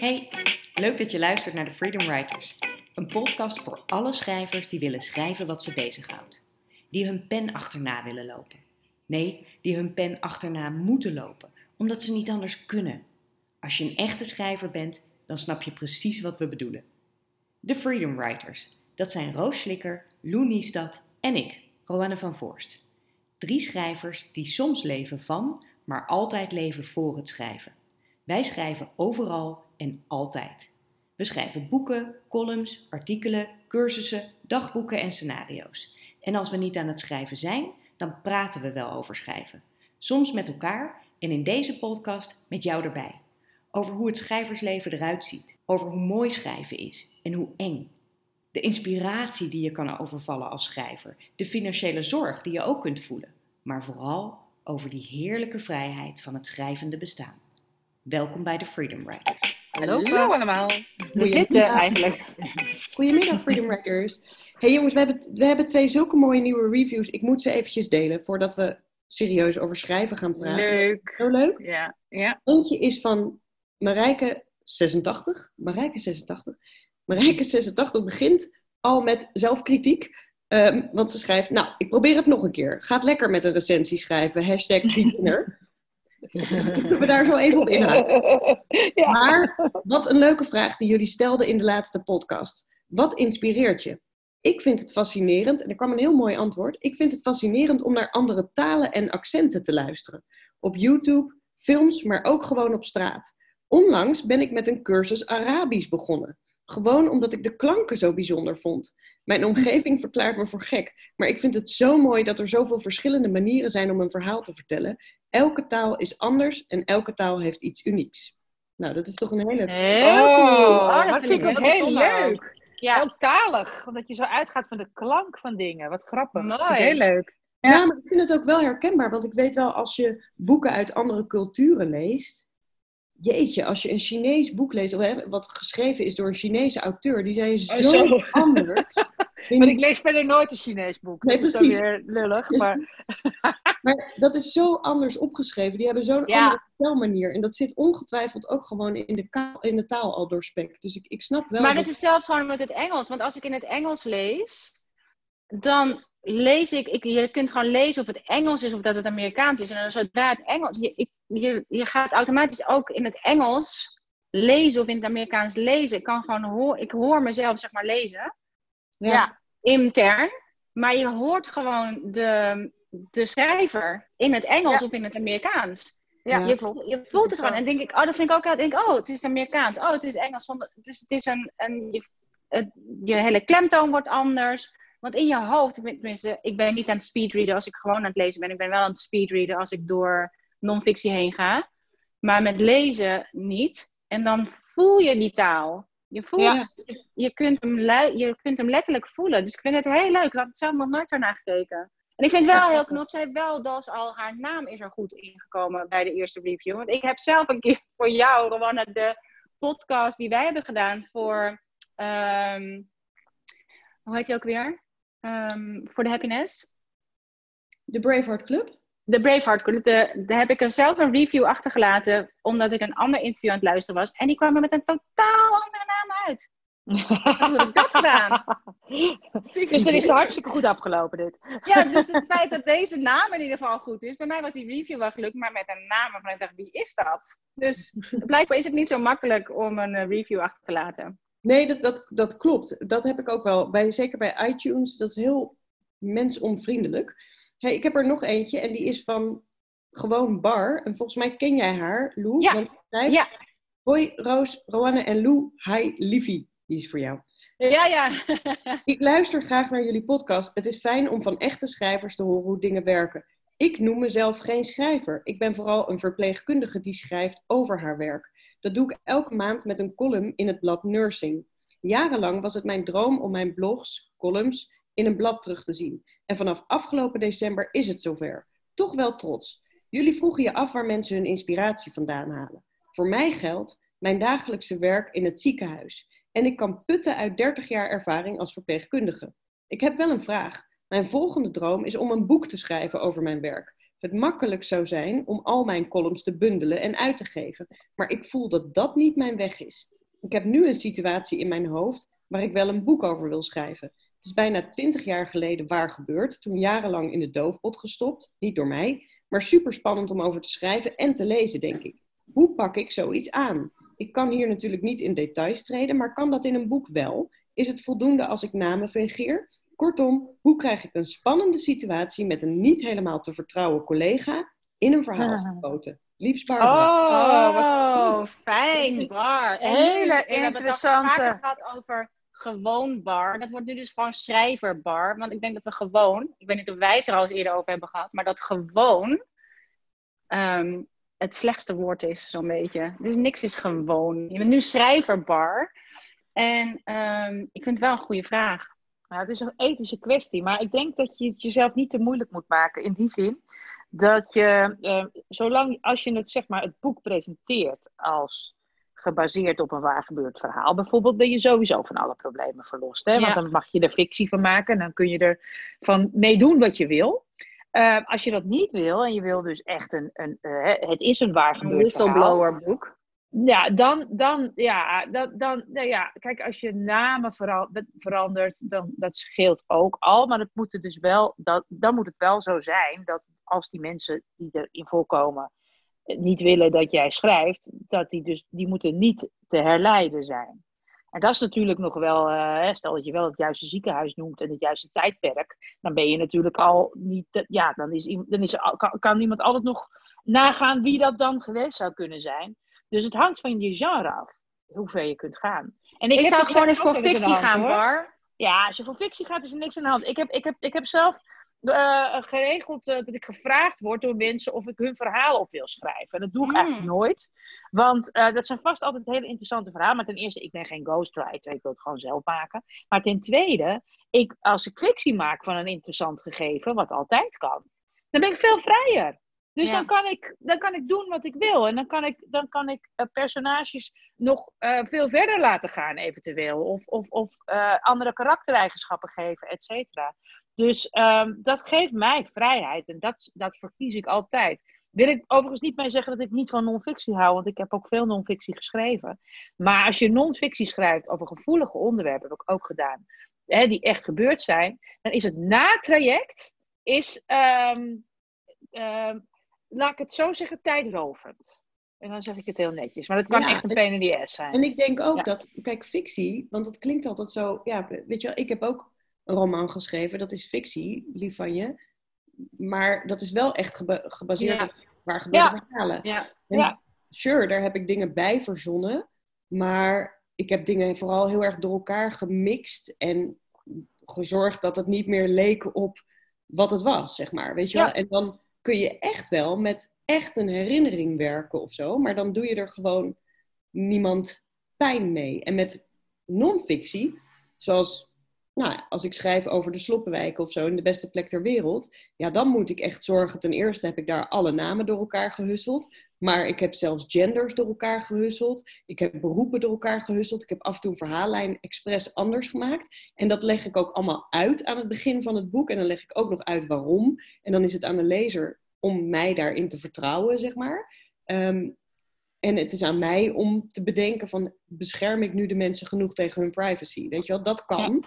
Hey, leuk dat je luistert naar de Freedom Writers. Een podcast voor alle schrijvers die willen schrijven wat ze bezighoudt. Die hun pen achterna willen lopen. Nee, die hun pen achterna moeten lopen, omdat ze niet anders kunnen. Als je een echte schrijver bent, dan snap je precies wat we bedoelen. De Freedom Writers. Dat zijn Roos Slikker, Lou Niestad en ik, Roanne van Voorst. Drie schrijvers die soms leven van, maar altijd leven voor het schrijven. Wij schrijven overal en altijd. We schrijven boeken, columns, artikelen, cursussen, dagboeken en scenario's. En als we niet aan het schrijven zijn, dan praten we wel over schrijven. Soms met elkaar en in deze podcast met jou erbij. Over hoe het schrijversleven eruit ziet, over hoe mooi schrijven is en hoe eng. De inspiratie die je kan overvallen als schrijver, de financiële zorg die je ook kunt voelen, maar vooral over die heerlijke vrijheid van het schrijvende bestaan. Welkom bij de Freedom Writers. Hallo, allemaal. We zitten eigenlijk. Goedemiddag, Freedom Writers. Hey jongens, we hebben, we hebben twee zulke mooie nieuwe reviews. Ik moet ze eventjes delen voordat we serieus over schrijven gaan praten. Leuk. Zo leuk. Ja, ja. Eentje is van Marijke 86. Marijke 86. Marijke 86 begint al met zelfkritiek. Ehm, want ze schrijft, nou, ik probeer het nog een keer. Gaat lekker met een recensie schrijven. Hashtag beginner. Kunnen we daar zo even op inhaken. Ja. Maar wat een leuke vraag die jullie stelden in de laatste podcast. Wat inspireert je? Ik vind het fascinerend, en er kwam een heel mooi antwoord. Ik vind het fascinerend om naar andere talen en accenten te luisteren. Op YouTube, films, maar ook gewoon op straat. Onlangs ben ik met een cursus Arabisch begonnen. Gewoon omdat ik de klanken zo bijzonder vond. Mijn omgeving verklaart me voor gek. Maar ik vind het zo mooi dat er zoveel verschillende manieren zijn om een verhaal te vertellen. Elke taal is anders en elke taal heeft iets unieks. Nou, dat is toch een hele... Heel Oh, oh, Oh, dat dat vind ik ook heel heel leuk. Ja, Ook talig, omdat je zo uitgaat van de klank van dingen. Wat grappig. Mooi. Heel leuk. Ja. Ja. maar ik vind het ook wel herkenbaar. Want ik weet wel, als je boeken uit andere culturen leest... Jeetje, als je een Chinees boek leest, wat geschreven is door een Chinese auteur, die zijn zo, Oh, zo. anders. Maar ik lees verder nooit een Chinees boek. Nee, dat is dan precies. weer lullig. Maar Maar dat is zo anders opgeschreven. Die hebben zo'n Ja. andere vertelmanier. En dat zit ongetwijfeld ook gewoon in de, in de taal al doorspekt. Dus ik, ik snap wel. Maar dat- het is zelfs gewoon met het Engels. Want als ik in het Engels lees, dan lees ik, ik je kunt gewoon lezen of het Engels is of dat het Amerikaans is. En dan zodra het Engels, je, ik, je, je gaat automatisch ook in het Engels lezen of in het Amerikaans lezen. Ik kan gewoon hoor, ik hoor mezelf zeg maar lezen, ja. ja. intern. Maar je hoort gewoon de, de schrijver in het Engels Ja. of in het Amerikaans. ja. Je, klopt. voelt- je voelt het gewoon. En denk ik, oh, dat vind ik ook. Denk ik, oh, het is Amerikaans. Oh, het is Engels. Zonder- Het is, het is een, een je, het- je hele klemtoon wordt anders. Want in je hoofd, tenminste, ik ben niet aan het speedreaden als ik gewoon aan het lezen ben. Ik ben wel aan het speedreaden als ik door non-fictie heen ga. Maar met lezen niet. En dan voel je die taal. Je, voelt, Ja. je, je kunt hem je kunt hem letterlijk voelen. Dus ik vind het heel leuk. Ik had het zelf nog nooit zo naar gekeken. En ik vind het wel heel knap. Zij heeft wel dat al haar naam is er goed ingekomen bij de eerste review. Want ik heb zelf een keer voor jou, Rowanne, de podcast die wij hebben gedaan voor. ehm, hoe heet die ook weer? Ehm, voor de Happiness. De Braveheart Club? De Braveheart Club. De, daar heb ik er zelf een review achtergelaten. Omdat ik een ander interview aan het luisteren was. En die kwam er met een totaal andere naam uit. Heb ik dat gedaan? Dus dan is hartstikke goed afgelopen dit. Ja, dus het feit dat deze naam in ieder geval goed is. Bij mij was die review wel gelukt, maar met een naam waarvan ik dacht, wie is dat? Dus blijkbaar is het niet zo makkelijk om een eh, review achter te laten. Nee, dat, dat, dat klopt. Dat heb ik ook wel. Bij, zeker bij iTunes. Dat is heel mensonvriendelijk. Hey, ik heb er nog eentje. En die is van gewoon Bar. En volgens mij ken jij haar, Lou. Ja. Want zij schrijft, Ja, Hoi Roos, Rowanne en Lou. Hi Liefie. Die is voor jou. ja, ja. Ik luister graag naar jullie podcast. Het is fijn om van echte schrijvers te horen hoe dingen werken. Ik noem mezelf geen schrijver. Ik ben vooral een verpleegkundige die schrijft over haar werk. Dat doe ik elke maand met een column in het blad Nursing. Jarenlang was het mijn droom om mijn blogs, columns, in een blad terug te zien. En vanaf afgelopen december is het zover. Toch wel trots. Jullie vroegen je af waar mensen hun inspiratie vandaan halen. Voor mij geldt mijn dagelijkse werk in het ziekenhuis. En ik kan putten uit 30 jaar ervaring als verpleegkundige. Ik heb wel een vraag. Mijn volgende droom is om een boek te schrijven over mijn werk. het makkelijk zou zijn om al mijn columns te bundelen en uit te geven. Maar ik voel dat dat niet mijn weg is. Ik heb nu een situatie in mijn hoofd waar ik wel een boek over wil schrijven. Het is bijna twintig jaar geleden waar gebeurd, toen jarenlang in de doofpot gestopt, niet door mij, maar super spannend om over te schrijven en te lezen, denk ik. Hoe pak ik zoiets aan? Ik kan hier natuurlijk niet in details treden, maar kan dat in een boek wel? Is het voldoende als ik namen fingeer? Kortom, hoe krijg ik een spannende situatie met een niet helemaal te vertrouwen collega in een verhaal gegoten? Liefst Barbara. Oh, Oh, wat fijn, bar. En Hele nu, we hebben interessante. gehad over gewoon bar. Dat wordt nu dus gewoon schrijverbar. Want ik denk dat we gewoon, ik weet niet of wij het er al eens eerder over hebben gehad, maar dat gewoon ehm, het slechtste woord is, zo'n beetje. Dus niks is gewoon. Je bent nu schrijverbar. En ehm, ik vind het wel een goede vraag. Nou, het is een ethische kwestie, maar ik denk dat je het jezelf niet te moeilijk moet maken. In die zin dat je, eh, zolang als je het, zeg maar, het boek presenteert als gebaseerd op een waar gebeurd verhaal, bijvoorbeeld, ben je sowieso van alle problemen verlost. Hè? Want Ja. dan mag je er fictie van maken en dan kun je er van mee doen wat je wil. Eh, als je dat niet wil en je wil dus echt een, een eh, het is een waar Een gebeurd verhaal. whistleblower boek. Ja, dan, dan, ja, dan, dan nou ja, kijk, als je namen verandert, dan dat scheelt ook al. Maar het moet er dus wel, dat, dan moet het wel zo zijn dat als die mensen die erin voorkomen eh, niet willen dat jij schrijft, dat die dus, die moeten niet te herleiden zijn. En dat is natuurlijk nog wel, eh, stel dat je wel het juiste ziekenhuis noemt en het juiste tijdperk, dan ben je natuurlijk al niet, te- ja, dan, is, dan is, kan, kan iemand altijd nog nagaan wie dat dan geweest zou kunnen zijn. Dus het hangt van je genre af, hoe ver je kunt gaan. En Ik, heb zou gewoon eens voor fictie gaan, hoor. Ja, als je voor fictie gaat, is er niks aan de hand. Ik heb, ik heb, ik heb zelf eh, geregeld eh, dat ik gevraagd word door mensen of ik hun verhaal op wil schrijven. En dat doe ik Mm. eigenlijk nooit. Want eh, dat zijn vast altijd hele interessante verhalen. Maar ten eerste, ik ben geen ghostwriter. Ik wil het gewoon zelf maken. Maar ten tweede, ik, als ik fictie maak van een interessant gegeven, wat altijd kan, dan ben ik veel vrijer. Dus Ja. dan, kan ik, dan kan ik doen wat ik wil. En dan kan ik, dan kan ik personages nog veel verder laten gaan, eventueel. Of, of, of andere karaktereigenschappen geven, et cetera. Dus ehm, dat geeft mij vrijheid. En dat, dat verkies ik altijd. Wil ik overigens niet mee zeggen dat ik niet van non-fictie hou, want ik heb ook veel non-fictie geschreven. Maar als je non-fictie schrijft over gevoelige onderwerpen, heb ik ook gedaan, hè, die echt gebeurd zijn, dan is het natraject, is, ehm, ehm, laat ik het zo zeggen, tijdrovend. En dan zeg ik het heel netjes. Maar dat kan Ja, echt een en- pain in the ass zijn. En ik denk ook Ja. dat, kijk, fictie, want dat klinkt altijd zo, ja, weet je wel, ik heb ook een roman geschreven, dat is fictie, lief van je. Maar dat is wel echt geba- gebaseerd Ja. op waar gebeurde Ja. verhalen. Ja. Ja. Sure, daar heb ik dingen bij verzonnen, maar ik heb dingen vooral heel erg door elkaar gemixt en gezorgd dat het niet meer leek op wat het was, zeg maar. Weet je wel? En dan kun je echt wel met echt een herinnering werken of zo, maar dan doe je er gewoon niemand pijn mee. En met non-fictie, zoals nou, als ik schrijf over de Sloppenwijk of zo, in de beste plek ter wereld, ja, dan moet ik echt zorgen. Ten eerste heb ik daar alle namen door elkaar gehusseld, maar ik heb zelfs genders door elkaar gehusseld. Ik heb beroepen door elkaar gehusseld. Ik heb af en toe een verhaallijn expres anders gemaakt. En dat leg ik ook allemaal uit aan het begin van het boek. En dan leg ik ook nog uit waarom. En dan is het aan de lezer om mij daarin te vertrouwen, zeg maar. Ehm, en het is aan mij om te bedenken van, bescherm ik nu de mensen genoeg tegen hun privacy? Weet je wel, dat kan.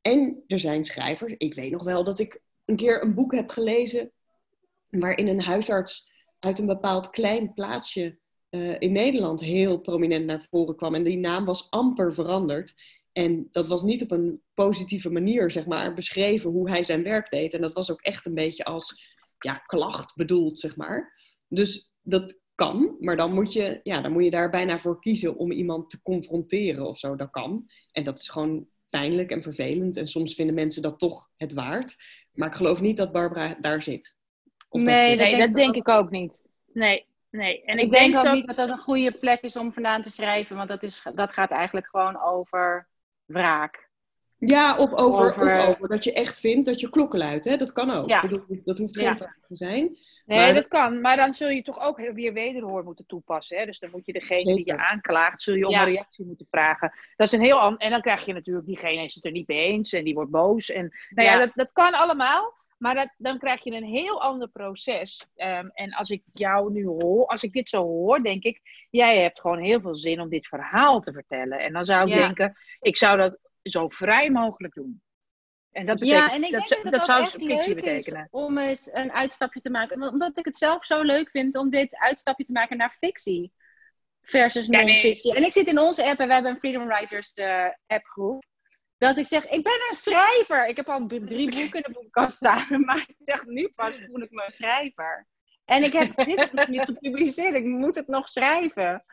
En er zijn schrijvers. Ik weet nog wel dat ik een keer een boek heb gelezen waarin een huisarts uit een bepaald klein plaatsje eh, in Nederland heel prominent naar voren kwam. En die naam was amper veranderd. En dat was niet op een positieve manier, zeg maar, beschreven hoe hij zijn werk deed. En dat was ook echt een beetje als ja, klacht bedoeld, zeg maar. Dus dat kan, maar dan moet, je, ja, dan moet je daar bijna voor kiezen om iemand te confronteren of zo. Dat kan. En dat is gewoon pijnlijk en vervelend. En soms vinden mensen dat toch het waard. Maar ik geloof niet dat Barbara daar zit. Of dat Nee, je- Nee, denk dat ik denk ik ook niet. Nee, nee. En Ik, denk ook niet dat dat een goede plek is om vandaan te schrijven, want dat, is, dat gaat eigenlijk gewoon over wraak. Ja, of over, Over- of over dat je echt vindt dat je klokken luidt. Hè? Dat kan ook. Ja. Ik bedoel, dat hoeft geen Ja. vraag te zijn. Nee, Maar- dat kan. Maar dan zul je toch ook weer wederhoor moeten toepassen. Hè? Dus dan moet je degene die je aanklaagt, zul je om Ja. een reactie moeten vragen. Dat is een heel an- En dan krijg je natuurlijk, diegene is het er niet mee eens en die wordt boos. En nou ja, Ja. Dat, dat kan allemaal. Maar dat, dan krijg je een heel ander proces. Ehm, en als ik jou nu hoor, als ik dit zo hoor, denk ik, jij hebt gewoon heel veel zin om dit verhaal te vertellen. En dan zou ik Ja. denken, ik zou dat zo vrij mogelijk doen. En dat betekent, ja, en ik dat, denk zou- dat dat het zou ook echt fictie betekenen. om eens een uitstapje te maken. Omdat ik het zelf zo leuk vind om dit uitstapje te maken naar fictie. Versus Ja, nee. non-fictie. En ik zit in onze app en we hebben een Freedom Writers eh, appgroep. Dat ik zeg, ik ben een schrijver. Ik heb al drie boeken in de boekenkast staan. Maar ik dacht, nu pas voel ik me een schrijver. En ik heb dit nog niet gepubliceerd. Ik moet het nog schrijven.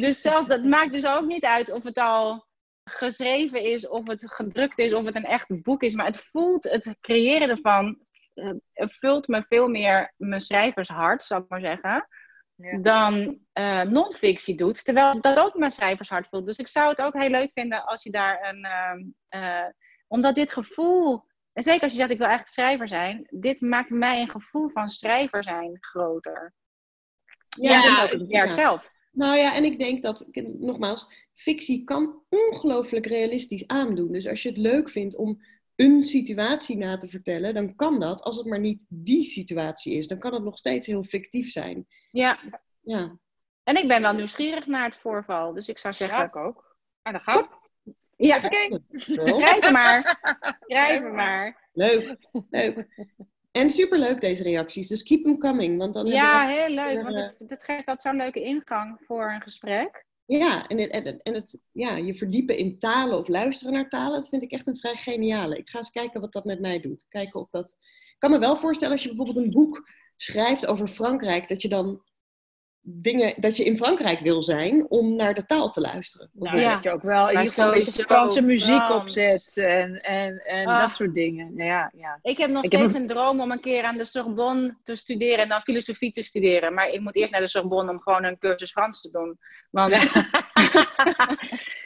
Dus zelfs, dat maakt dus ook niet uit of het al geschreven is, of het gedrukt is, of het een echt boek is. Maar het voelt, het creëren ervan, eh, vult me veel meer mijn schrijvershart, zou ik maar zeggen, Ja. dan eh non-fictie doet. Terwijl dat ook mijn schrijvershart voelt. Dus ik zou het ook heel leuk vinden als je daar een... ehm, eh, omdat dit gevoel, en zeker als je zegt ik wil eigenlijk schrijver zijn, dit maakt voor mij een gevoel van schrijver zijn groter. Ja, dus ook het werk ja. zelf. Nou ja, en ik denk dat, nogmaals, fictie kan ongelooflijk realistisch aandoen. Dus als je het leuk vindt om een situatie na te vertellen, dan kan dat, als het maar niet die situatie is. Dan kan het nog steeds heel fictief zijn. Ja, Ja, en ik ben wel nieuwsgierig naar het voorval. Dus ik zou zeggen, Ja, ik ook. En dan gaan we. ja, Oké. wel. schrijf maar. Schrijf maar. leuk, leuk. En superleuk deze reacties, dus keep them coming. Want dan Ja, heel leuk. Want eh, het, dit geeft altijd zo'n leuke ingang voor een gesprek. ja, en, het, en, en het, ja, je verdiepen in talen of luisteren naar talen, dat vind ik echt een vrij geniale. Ik ga eens kijken wat dat met mij doet. Kijken of dat... Ik kan me wel voorstellen als je bijvoorbeeld een boek schrijft over Frankrijk, dat je dan dingen, dat je in Frankrijk wil zijn om naar de taal te luisteren. Nou, Ja. dat je ook wel in ieder Franse muziek Frans. opzet en, en, en Ah. dat soort dingen. Nou Ja, ja. Ik heb nog Ik heb steeds een droom om een keer aan de Sorbonne te studeren en dan filosofie te studeren. Maar ik moet eerst naar de Sorbonne om gewoon een cursus Frans te doen. Want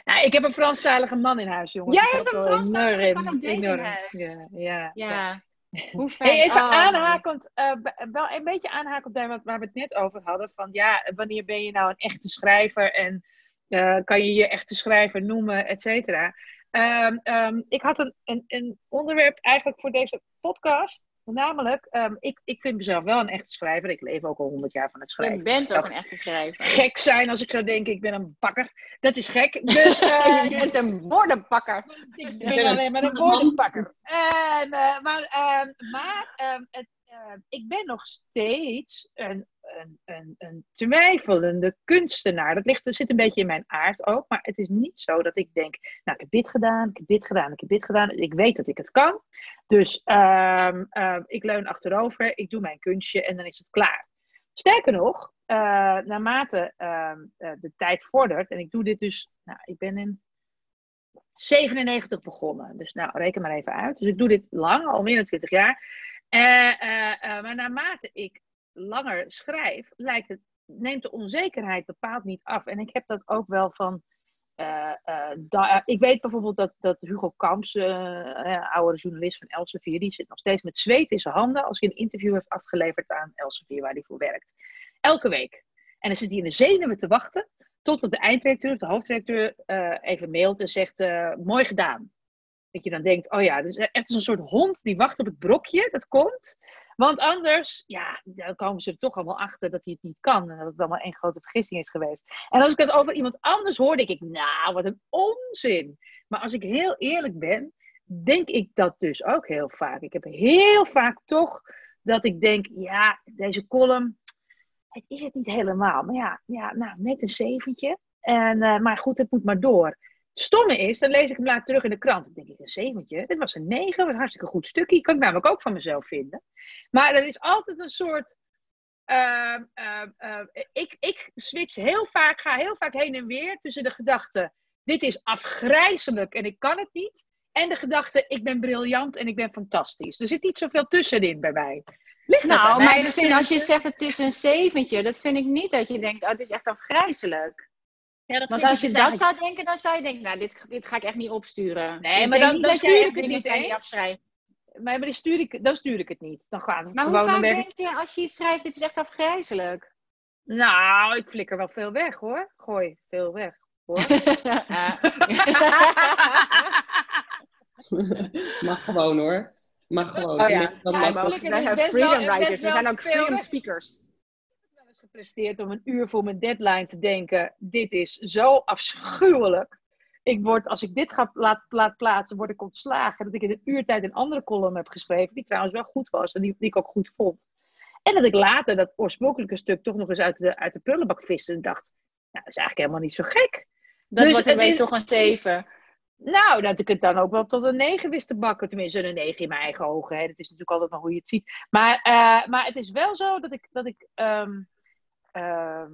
ja, ik heb een Franstalige man in huis, jongens. Jij hebt een Franstalige Canadees in huis. Ja, ja, ja. Hoe fijn. Hey, even Oh. aanhakend, eh, wel een beetje aanhakend op daar wat- waar we het net over hadden. Van ja, wanneer ben je nou een echte schrijver en eh, kan je je echte schrijver noemen, et cetera. Ehm, ehm, ik had een, een, een onderwerp eigenlijk voor deze podcast. Namelijk, ehm, ik, ik vind mezelf wel een echte schrijver. Ik leef ook al honderd jaar van het schrijven. Je bent ook een echte schrijver. gek zijn als ik zou denken, ik ben een bakker. Dat is gek. Dus eh, je bent een woordenpakker. ik ben ben een alleen maar een man. woordenpakker. En, eh, maar ehm, maar ehm, het, ehm, ik ben nog steeds een, een, een, een twijfelende kunstenaar. Dat ligt, zit een beetje in mijn aard ook. Maar het is niet zo dat ik denk, nou ik heb dit gedaan, ik heb dit gedaan, ik heb dit gedaan. Ik weet dat ik het kan. Dus ehm, ehm, ik leun achterover, ik doe mijn kunstje en dan is het klaar. Sterker nog, eh, naarmate eh, de tijd vordert, en ik doe dit dus, nou, ik ben in 97 begonnen. Dus nou, reken maar even uit. Dus ik doe dit lang, al meer dan 20 jaar. Eh, eh, eh, maar naarmate ik langer schrijf, lijkt het, neemt de onzekerheid bepaald niet af. En ik heb dat ook wel van. ik weet bijvoorbeeld dat, dat Hugo Kamps, oude journalist van Elsevier, die zit nog steeds met zweet in zijn handen als hij een interview heeft afgeleverd aan Elsevier, waar hij voor werkt. Elke week. En dan zit hij in de zenuwen te wachten totdat de eindredacteur of de hoofdredacteur even mailt en zegt: Mooi gedaan. Dat je dan denkt: Oh ja, het is echt als een soort hond die wacht op het brokje dat komt. Want anders, ja, dan komen ze er toch allemaal achter dat hij het niet kan. En dat het allemaal één grote vergissing is geweest. En als ik het over iemand anders hoor, denk ik: Nou, wat een onzin. Maar als ik heel eerlijk ben, denk ik dat dus ook heel vaak. Ik heb heel vaak toch dat ik denk: Ja, deze column het is het niet helemaal. Maar ja, ja nou, net een zeventje. En, eh, maar goed, het moet maar door. Stomme is, dan lees ik hem later terug in de krant. Dan denk ik, een zeventje? Dit was een negen, wat een hartstikke goed stukje. Kan ik namelijk ook van mezelf vinden. Maar er is altijd een soort... ehm, ehm, ehm, ik, ik switch heel vaak, ga heel vaak heen en weer tussen de gedachte... Dit is afgrijzelijk en ik kan het niet. En de gedachte, ik ben briljant en ik ben fantastisch. Er zit niet zoveel tussenin bij mij. Ligt Nou, maar als je zegt het is een zeventje, dat vind ik niet dat je denkt, oh, het is echt afgrijzelijk. Ja, dat Want als je dus dat eigenlijk- zou denken, dan zou je denken, nou, dit, dit ga ik echt niet opsturen. Nee, Ik maar dan- dan stuur ik het niet eens. afschrijft. Maar dan stuur, ik, dan stuur ik het niet. Dan gaat het Maar gewoon. hoe dan vaak denk je als je iets schrijft, dit is echt afgrijzelijk? Nou, ik flikker wel veel weg hoor. Gooi veel weg hoor. Mag gewoon hoor. Maar gewoon. Oh ja, nee, dat ja, mag best freedom wel- writers. Zijn ook freedom weg- speakers. Gepresteerd om een uur voor mijn deadline te denken: dit is zo afschuwelijk. Ik word, als ik dit ga laat, laat plaatsen, word ik ontslagen. Dat ik in een uurtijd een andere column heb geschreven, die trouwens wel goed was en die, die ik ook goed vond. En dat ik later dat oorspronkelijke stuk toch nog eens uit de, uit de prullenbak viste en dacht: nou, dat is eigenlijk helemaal niet zo gek. Dat Dus wordt een het beetje is- toch een 7. Nou, dat ik het dan ook wel tot een 9 wist te bakken. Tenminste, een 9 in mijn eigen ogen. Hè. Dat is natuurlijk altijd maar hoe je het ziet. Maar, eh, maar het is wel zo dat ik. Dat ik ehm, ehm,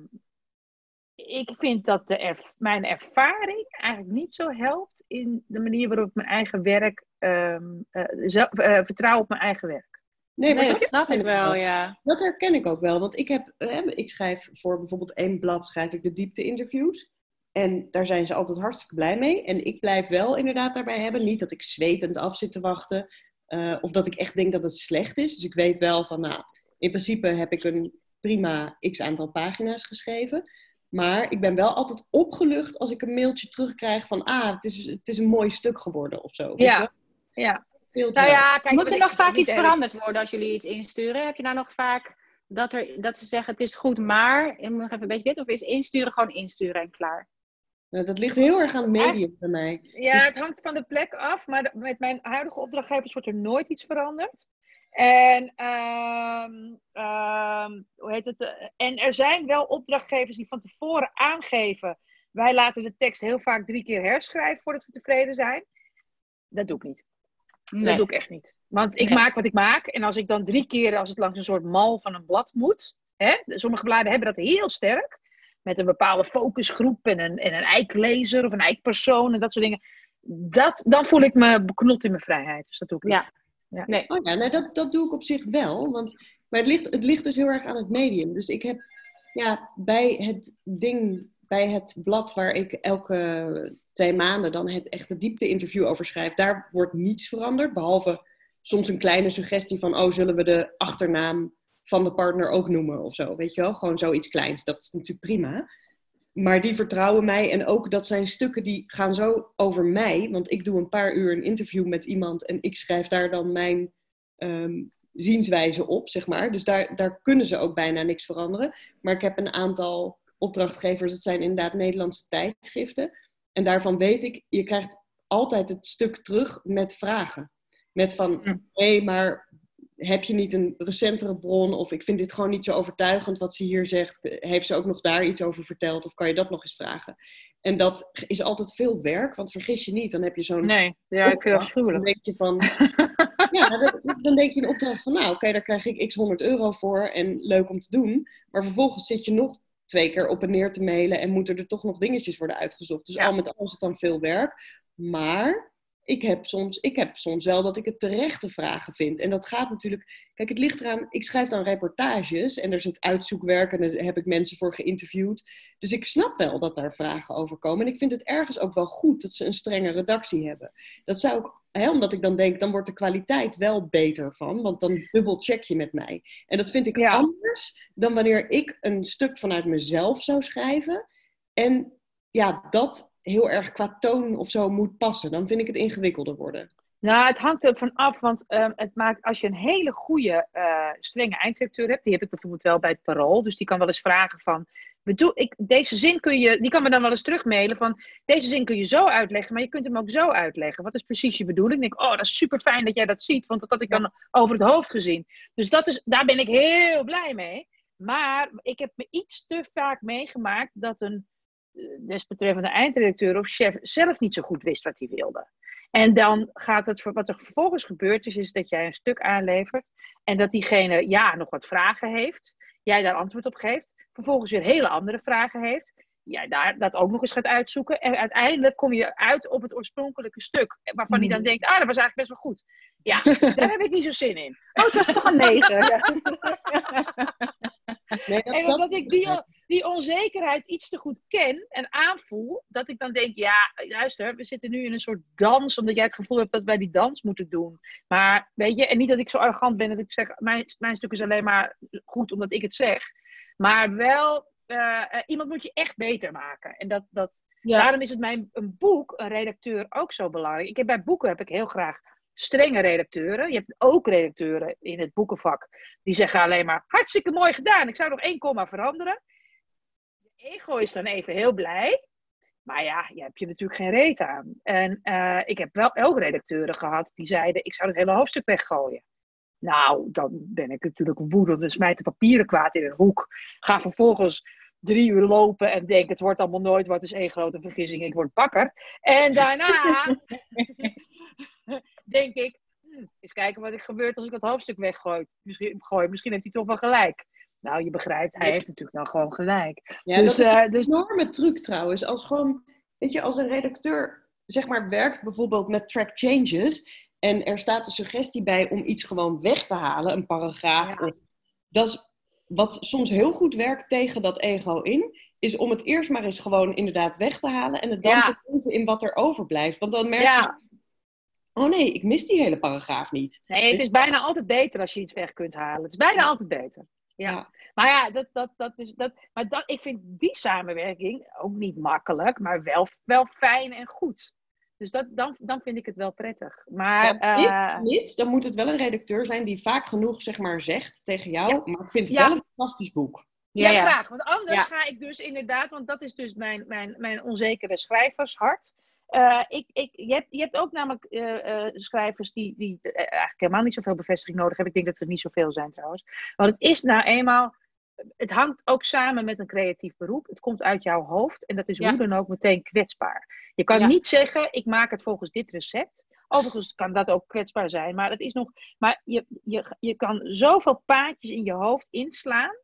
ik vind dat de mijn ervaring eigenlijk niet zo helpt in de manier waarop ik mijn eigen werk. ehm, eh, zelf- eh, vertrouw op mijn eigen werk. Nee, maar Nee, dat dat snap herken ik wel, ja. Dat herken ik ook wel. Want ik, heb, eh, ik schrijf voor bijvoorbeeld één blad schrijf ik de diepte-interviews. En daar zijn ze altijd hartstikke blij mee. En ik blijf wel inderdaad daarbij hebben. Niet dat ik zwetend af zit te wachten. eh, of dat ik echt denk dat het slecht is. Dus ik weet wel van, nou, in principe heb ik een prima x aantal pagina's geschreven. Maar ik ben wel altijd opgelucht als ik een mailtje terugkrijg van, ah, het is, het is een mooi stuk geworden of zo. Weet Ja. Ja. Nou wel. ja, kijk, Moet er nog vaak iets erg- veranderd worden als jullie iets insturen? Heb je nou nog vaak dat, er, dat ze zeggen het is goed, maar ik moet nog even een beetje dit? Of is insturen gewoon insturen en klaar? Nou, dat ligt heel erg aan het medium bij mij. Ja, Dus- het hangt van de plek af, maar met mijn huidige opdrachtgevers wordt er nooit iets veranderd. En, ehm, ehm, hoe heet het? en er zijn wel opdrachtgevers die van tevoren aangeven: wij laten de tekst heel vaak drie keer herschrijven voordat we tevreden zijn. Dat doe ik niet. Dat doe ik echt niet. Want ik Nee. maak wat ik maak. En als ik dan drie keer, als het langs een soort mal van een blad moet. Hè, sommige bladen hebben dat heel sterk. Met een bepaalde focusgroep en een, en een eiklezer of een eikpersoon en dat soort dingen. Dat, dan voel ik me beknot in mijn vrijheid. Dus dat doe ik niet. Ja. Nee. Oh ja, nou, dat, dat doe ik op zich wel. Want, maar het ligt, het ligt dus heel erg aan het medium. Dus ik heb ja, bij het ding, bij het blad waar ik elke twee maanden dan het echte diepte-interview over schrijf, daar wordt niets veranderd. Behalve soms een kleine suggestie van, oh, zullen we de achternaam van de partner ook noemen of zo. Weet je wel? Gewoon zoiets kleins. Dat is natuurlijk prima. Maar die vertrouwen mij en ook dat zijn stukken die gaan zo over mij. Want ik doe een paar uur een interview met iemand en ik schrijf daar dan mijn ehm, zienswijze op, zeg maar. Dus daar, daar kunnen ze ook bijna niks veranderen. Maar ik heb een aantal opdrachtgevers, dat zijn inderdaad Nederlandse tijdschriften. En daarvan weet ik, je krijgt altijd het stuk terug met vragen. Met van, hé, maar heb je niet een recentere bron? Of ik vind dit gewoon niet zo overtuigend wat ze hier zegt. Heeft ze ook nog daar iets over verteld? Of kan je dat nog eens vragen? En dat is altijd veel werk, want vergis je niet, dan heb je zo'n Nee, ja, ik vind dat dan denk je van, ja, dan, dan denk je in opdracht van, nou, oké, daar krijg ik x 100 euro voor en leuk om te doen. Maar vervolgens zit je nog twee keer op en neer te mailen en moeten er toch nog dingetjes worden uitgezocht. Dus Ja. al met al is het dan veel werk. Maar ik heb, soms, ik heb soms wel dat ik het terechte vragen vind. En dat gaat natuurlijk, kijk, het ligt eraan, ik schrijf dan reportages en er zit uitzoekwerk en daar heb ik mensen voor geïnterviewd. Dus ik snap wel dat daar vragen over komen. En ik vind het ergens ook wel goed dat ze een strenge redactie hebben. Dat zou ik, hè, omdat ik dan denk, dan wordt de kwaliteit wel beter van, want dan dubbelcheck je met mij. En dat vind ik Ja. anders dan wanneer ik een stuk vanuit mezelf zou schrijven. En ja, dat heel erg qua toon of zo moet passen. Dan vind ik het ingewikkelder worden. Nou, het hangt er van af, want ehm, het maakt, als je een hele goede, eh, strenge eindredacteur hebt, die heb ik bijvoorbeeld wel bij het Parool, dus die kan wel eens vragen van, bedoel, ik, deze zin kun je, die kan me dan wel eens terugmailen van, deze zin kun je zo uitleggen, maar je kunt hem ook zo uitleggen. Wat is precies je bedoeling? Ik denk, oh, dat is super fijn dat jij dat ziet, want dat had ik dan over het hoofd gezien. Dus dat is, daar ben ik heel blij mee. Maar ik heb me iets te vaak meegemaakt dat een desbetreffende eindredacteur of chef zelf niet zo goed wist wat hij wilde. En dan gaat het, wat er vervolgens gebeurt is, is dat jij een stuk aanlevert en dat diegene ja nog wat vragen heeft, jij daar antwoord op geeft, vervolgens weer hele andere vragen heeft, jij daar dat ook nog eens gaat uitzoeken en uiteindelijk kom je uit op het oorspronkelijke stuk, waarvan hij dan Mhm. denkt, ah dat was eigenlijk best wel goed. Ja, daar heb ik niet zo zin in. Oh, het was toch een negen. Ja. Nee, dat- En dat- omdat ik die, die onzekerheid iets te goed ken en aanvoel, dat ik dan denk, ja, luister, we zitten nu in een soort dans, omdat jij het gevoel hebt dat wij die dans moeten doen. Maar, weet je, en niet dat ik zo arrogant ben dat ik zeg, mijn, mijn stuk is alleen maar goed omdat ik het zeg. Maar wel, eh, eh, iemand moet je echt beter maken. En dat, dat, Ja. daarom is het mijn een boek, een redacteur, ook zo belangrijk. Ik heb, bij boeken heb ik heel graag strenge redacteuren. Je hebt ook redacteuren in het boekenvak die zeggen alleen maar: hartstikke mooi gedaan, ik zou nog één komma veranderen. De ego is dan even heel blij. Maar ja, je hebt je natuurlijk geen reet aan. En uh, ik heb wel ook redacteuren gehad die zeiden: ik zou het hele hoofdstuk weggooien. Nou, dan ben ik natuurlijk woedend en smijt de papieren kwaad in een hoek. Ga vervolgens drie uur lopen en denk: het wordt allemaal nooit wat, is één grote vergissing, ik word bakker. En daarna denk ik: hm, eens kijken wat er gebeurt als ik dat hoofdstuk weggooi. Misschien, gooi. Misschien heeft hij toch wel gelijk. Nou, je begrijpt, hij heeft natuurlijk dan gewoon gelijk. Ja, dus, dat is een dus... enorme truc trouwens. Als gewoon, weet je, als een redacteur zeg maar werkt bijvoorbeeld met track changes en er staat een suggestie bij om iets gewoon weg te halen, een paragraaf. Of, dat is wat soms heel goed werkt tegen dat ego in, is om het eerst maar eens gewoon inderdaad weg te halen en het dan te lezen in wat er overblijft. Want dan merk je, oh nee, ik mis die hele paragraaf niet. Nee, het is bijna altijd beter als je iets weg kunt halen. Het is bijna altijd beter. Ja. Maar ja, dat, dat, dat is, dat, maar dat, ik vind die samenwerking ook niet makkelijk, maar wel, wel fijn en goed. Dus dat, dan, dan vind ik het wel prettig. Maar, ja, niet, uh, dan moet het wel een redacteur zijn die vaak genoeg zeg maar, zegt tegen jou. Maar ik vind het wel een fantastisch boek. Ja, ja, graag. Want anders ga ik dus inderdaad, want dat is dus mijn, mijn, mijn onzekere schrijvershart. Uh, ik, ik, je, hebt, je hebt ook namelijk uh, uh, schrijvers die, die eigenlijk helemaal niet zoveel bevestiging nodig hebben. Ik denk dat er niet zoveel zijn trouwens. Want het is nou eenmaal het hangt ook samen met een creatief beroep. Het komt uit jouw hoofd en dat is hoe dan ook meteen kwetsbaar. Je kan niet zeggen, ik maak het volgens dit recept. Overigens kan dat ook kwetsbaar zijn, maar, het is nog, maar je, je, je kan zoveel paadjes in je hoofd inslaan.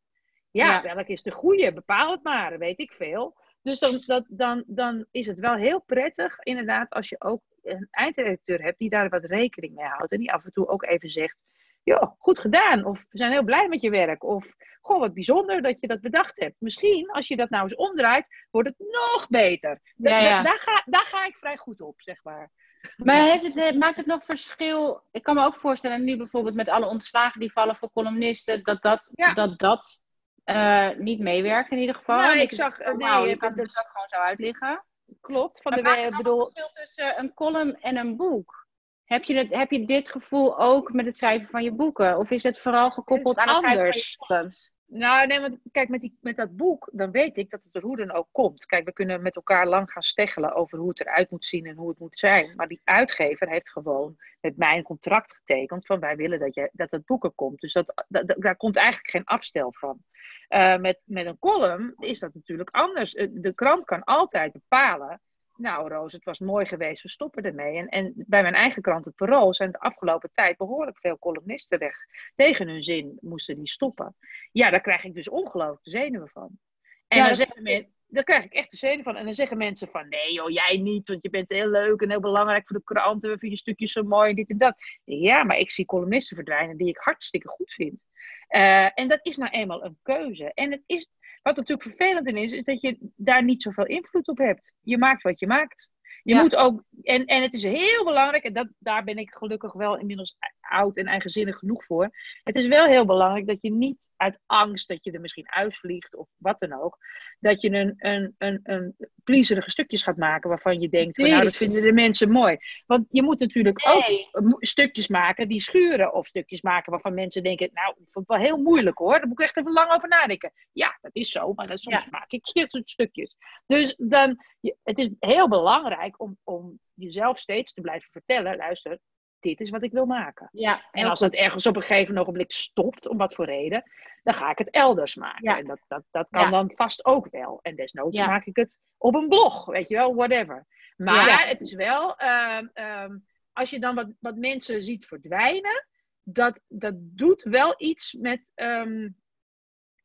Ja, welk is de goede? Bepaal het maar, weet ik veel. Dus dan, dat, dan, dan is het wel heel prettig, inderdaad, als je ook een eindredacteur hebt die daar wat rekening mee houdt. En die af en toe ook even zegt, ja, goed gedaan. Of we zijn heel blij met je werk. Of, goh, wat bijzonder dat je dat bedacht hebt. Misschien, als je dat nou eens omdraait, wordt het nog beter. Ja, Daar, ga, daar ga ik vrij goed op, zeg maar. Maar heeft het, eh, maakt het nog verschil? Ik kan me ook voorstellen, nu bijvoorbeeld met alle ontslagen die vallen voor columnisten, dat dat, dat, dat uh, niet meewerkt in ieder geval. Nou, ik zag, nee, je kan het dus ook gewoon zo uitliggen. Klopt. Van maar de, bedoel... verschil tussen een column en een boek? Heb je, het, heb je dit gevoel ook met het schrijven van je boeken? Of is het vooral gekoppeld aan het schrijven van je columns? Nou, nee, want kijk, met, die, met dat boek, dan weet ik dat het er hoe dan ook komt. Kijk, we kunnen met elkaar lang gaan steggelen over hoe het eruit moet zien en hoe het moet zijn. Maar die uitgever heeft gewoon met mij een contract getekend van wij willen dat, je, dat het boek er komt. Dus dat, daar komt eigenlijk geen afstel van. Uh, met, met een column is dat natuurlijk anders. Eh, de krant kan altijd bepalen nou Roos, het was mooi geweest, we stoppen ermee. En, en bij mijn eigen krant, het Parool, zijn de afgelopen tijd behoorlijk veel columnisten weg. Tegen hun zin moesten die stoppen. Ja, daar krijg ik dus ongelooflijk de zenuwen van. En ja, dan, zeggen men, daar krijg ik echt de zenuwen van. En dan zeggen mensen van, nee joh, jij niet, want je bent heel leuk en heel belangrijk voor de kranten. We vinden je stukjes zo mooi en dit en dat. Ja, maar ik zie columnisten verdwijnen die ik hartstikke goed vind. Uh, en dat is nou eenmaal een keuze. En het is, wat natuurlijk vervelend in is, is dat je daar niet zoveel invloed op hebt. Je maakt wat je maakt. Je moet ook, en, en het is heel belangrijk, en dat, daar ben ik gelukkig wel inmiddels oud en eigenzinnig genoeg voor. Het is wel heel belangrijk dat je niet uit angst dat je er misschien uitvliegt of wat dan ook, dat je een, een, een, een plezierige stukjes gaat maken waarvan je denkt, van, nou dat vinden de mensen mooi. Want je moet natuurlijk ook stukjes maken die schuren of stukjes maken waarvan mensen denken, nou, ik vond het wel heel moeilijk hoor, daar moet ik echt even lang over nadenken. Ja, dat is zo, maar soms maak ik stukjes. Dus dan, het is heel belangrijk om, om jezelf steeds te blijven vertellen, luister, dit is wat ik wil maken. Ja, en als het ergens op een gegeven ogenblik stopt, om wat voor reden, dan ga ik het elders maken. Ja. En dat, dat, dat kan dan vast ook wel. En desnoods maak ik het op een blog, weet je wel, whatever. Maar het is wel, uh, um, als je dan wat, wat mensen ziet verdwijnen, dat, dat doet wel iets met. Um,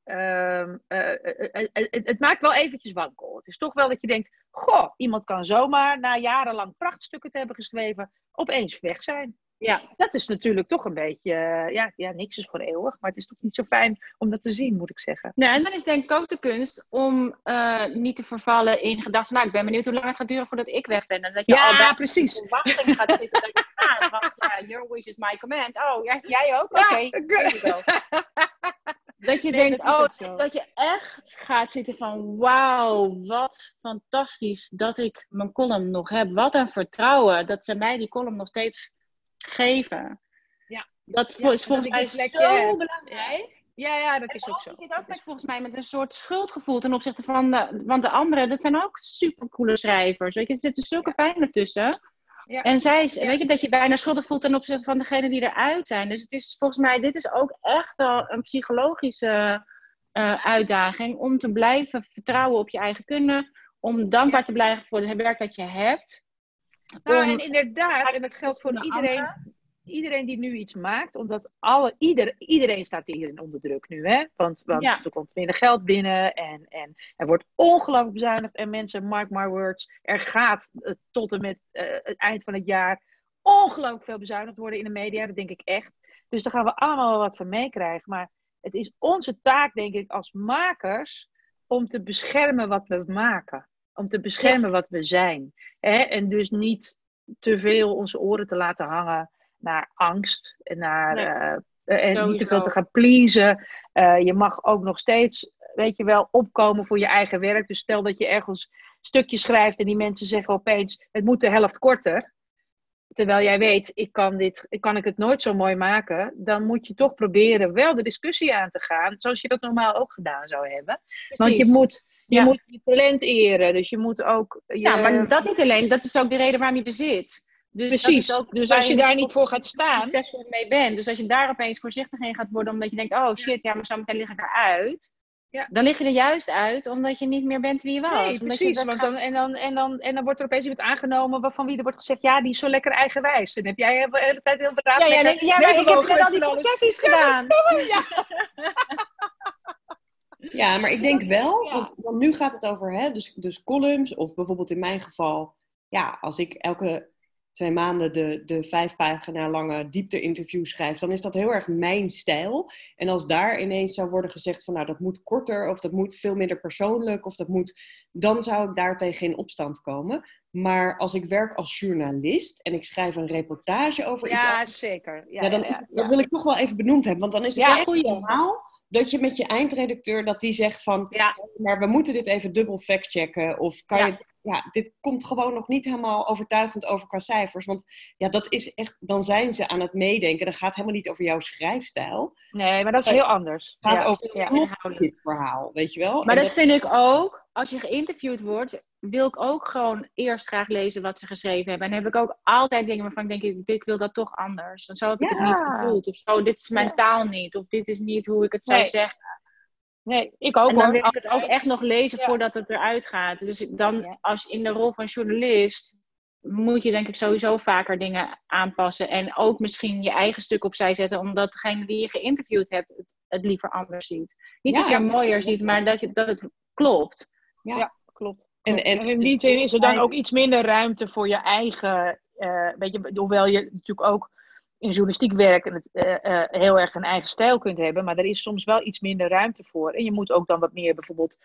um, uh, het, het, maakt wel eventjes wankel. Het is toch wel dat je denkt: Goh, iemand kan zomaar na jarenlang prachtstukken te hebben geschreven, opeens weg zijn. Ja, dat is natuurlijk toch een beetje, uh, ja, ja, niks is voor eeuwig, maar het is toch niet zo fijn om dat te zien, moet ik zeggen. Nou, en dan is denk ik ook de kunst om uh, niet te vervallen in gedachten, nou, ik ben benieuwd hoe lang het gaat duren voordat ik weg ben. En dat je ja, al daar precies. in wachting gaat zitten dat je gaat, want ja, your wish is my command. Oh, jij, jij ook? Oké, okay. Dat je denkt, dat oh, dat je echt gaat zitten van wauw, wat fantastisch dat ik mijn column nog heb. Wat een vertrouwen dat ze mij die column nog steeds geven. Ja. Dat Ja, is volgens mij plekje zo heb. belangrijk. Ja, ja, dat En is ook zo. Je zit ook met, volgens mij met een soort schuldgevoel ten opzichte van de, want de anderen, dat zijn ook supercoole schrijvers. Weet je, er zitten zulke fijne tussen. Ja. En zij, weet je, dat je bijna schuldig voelt ten opzichte van degene die eruit zijn. Dus het is volgens mij, dit is ook echt wel een psychologische eh, uitdaging om te blijven vertrouwen op je eigen kunnen. Om dankbaar te blijven voor het werk dat je hebt. Nou, Om- en inderdaad, en dat geldt voor de iedereen, iedereen die nu iets maakt, omdat alle, ieder, iedereen staat hierin onder druk nu, hè? Want, want Ja. er komt minder geld binnen en, en er wordt ongelooflijk bezuinigd. En mensen, mark my words, er gaat eh, tot en met eh, het eind van het jaar ongelooflijk veel bezuinigd worden in de media, dat denk ik echt. Dus daar gaan we allemaal wel wat van meekrijgen. Maar het is onze taak, denk ik, als makers, om te beschermen wat we maken. Om te beschermen wat we zijn. Hè? En dus niet te veel onze oren te laten hangen naar angst. En naar, Nee. eh, eh, en niet te veel te gaan pleasen. Eh, je mag ook nog steeds, weet je wel, opkomen voor je eigen werk. Dus stel dat je ergens stukjes schrijft en die mensen zeggen opeens, het moet de helft korter. Terwijl jij weet, ik kan, dit, ik kan ik het nooit zo mooi maken. Dan moet je toch proberen wel de discussie aan te gaan. Zoals je dat normaal ook gedaan zou hebben. Want je moet je, Ja. moet je talent eren. Dus je moet ook... Je, Ja, maar dat niet alleen. Dat is ook de reden waarom je er zit. Dus Precies. ook Dus als je daar niet voor gaat staan... succesvol mee bent. Dus als je daar opeens voorzichtig in gaat worden, omdat je denkt, oh shit, ja, maar zo meteen lig ik eruit. Ja. Dan lig je er juist uit, omdat je niet meer bent wie je was. Nee, Omdat je precies. Want dan, en, dan, en, dan, en dan wordt er opeens iemand aangenomen waarvan wie er wordt gezegd... ja, die is zo lekker eigenwijs. Dan heb jij de hele tijd heel braaf... Ja, ja, nee, ja, maar ik heb net al die concessies gedaan. Ja, maar ik denk wel, Ja. want, want nu gaat het over hè, dus, dus columns, of bijvoorbeeld in mijn geval, ja, als ik elke twee maanden de, de vijf pagina lange diepte-interview schrijf, dan is dat heel erg mijn stijl. En als daar ineens zou worden gezegd van, nou, dat moet korter, of dat moet veel minder persoonlijk, of dat moet, dan zou ik daar tegen in opstand komen. Maar als ik werk als journalist en ik schrijf een reportage over iets Ja, zeker. Ja, ja, ja, ja, dat ja. wil ik toch wel even benoemd hebben. Want dan is het Ja, echt normaal dat je met je eindredacteur dat die zegt van... Ja. maar we moeten dit even dubbel factchecken. Of kan Ja. je... Ja, dit komt gewoon nog niet helemaal overtuigend over qua cijfers. Want ja, dat is echt... Dan zijn ze aan het meedenken. Dat gaat helemaal niet over jouw schrijfstijl. Nee, maar dat is heel anders. Het gaat ja. over ja. dit verhaal, weet je wel? Maar dat vind ik ook, als je geïnterviewd wordt, wil ik ook gewoon eerst graag lezen wat ze geschreven hebben. En dan heb ik ook altijd dingen waarvan ik denk, ik, wil dat toch anders. Dan zo heb ik het niet gevoeld. Of zo, dit is mijn taal niet. Of dit is niet hoe ik het zou Nee. zeggen. Nee, ik ook En dan hoor. wil ik het ook echt nog lezen Ja. voordat het eruit gaat. Dus dan, Ja. als in de rol van journalist, moet je denk ik sowieso vaker dingen aanpassen. En ook misschien je eigen stuk opzij zetten, omdat degene die je geïnterviewd hebt het, het liever anders ziet. Niet Ja. zozeer mooier ziet, maar dat, je, dat het klopt. Klopt. En- en- En in die zin is er dan ook iets minder ruimte voor je eigen. eh weet je, hoewel je natuurlijk ook in journalistiek werk en het, eh, eh, heel erg een eigen stijl kunt hebben, maar er is soms wel iets minder ruimte voor. En je moet ook dan wat meer bijvoorbeeld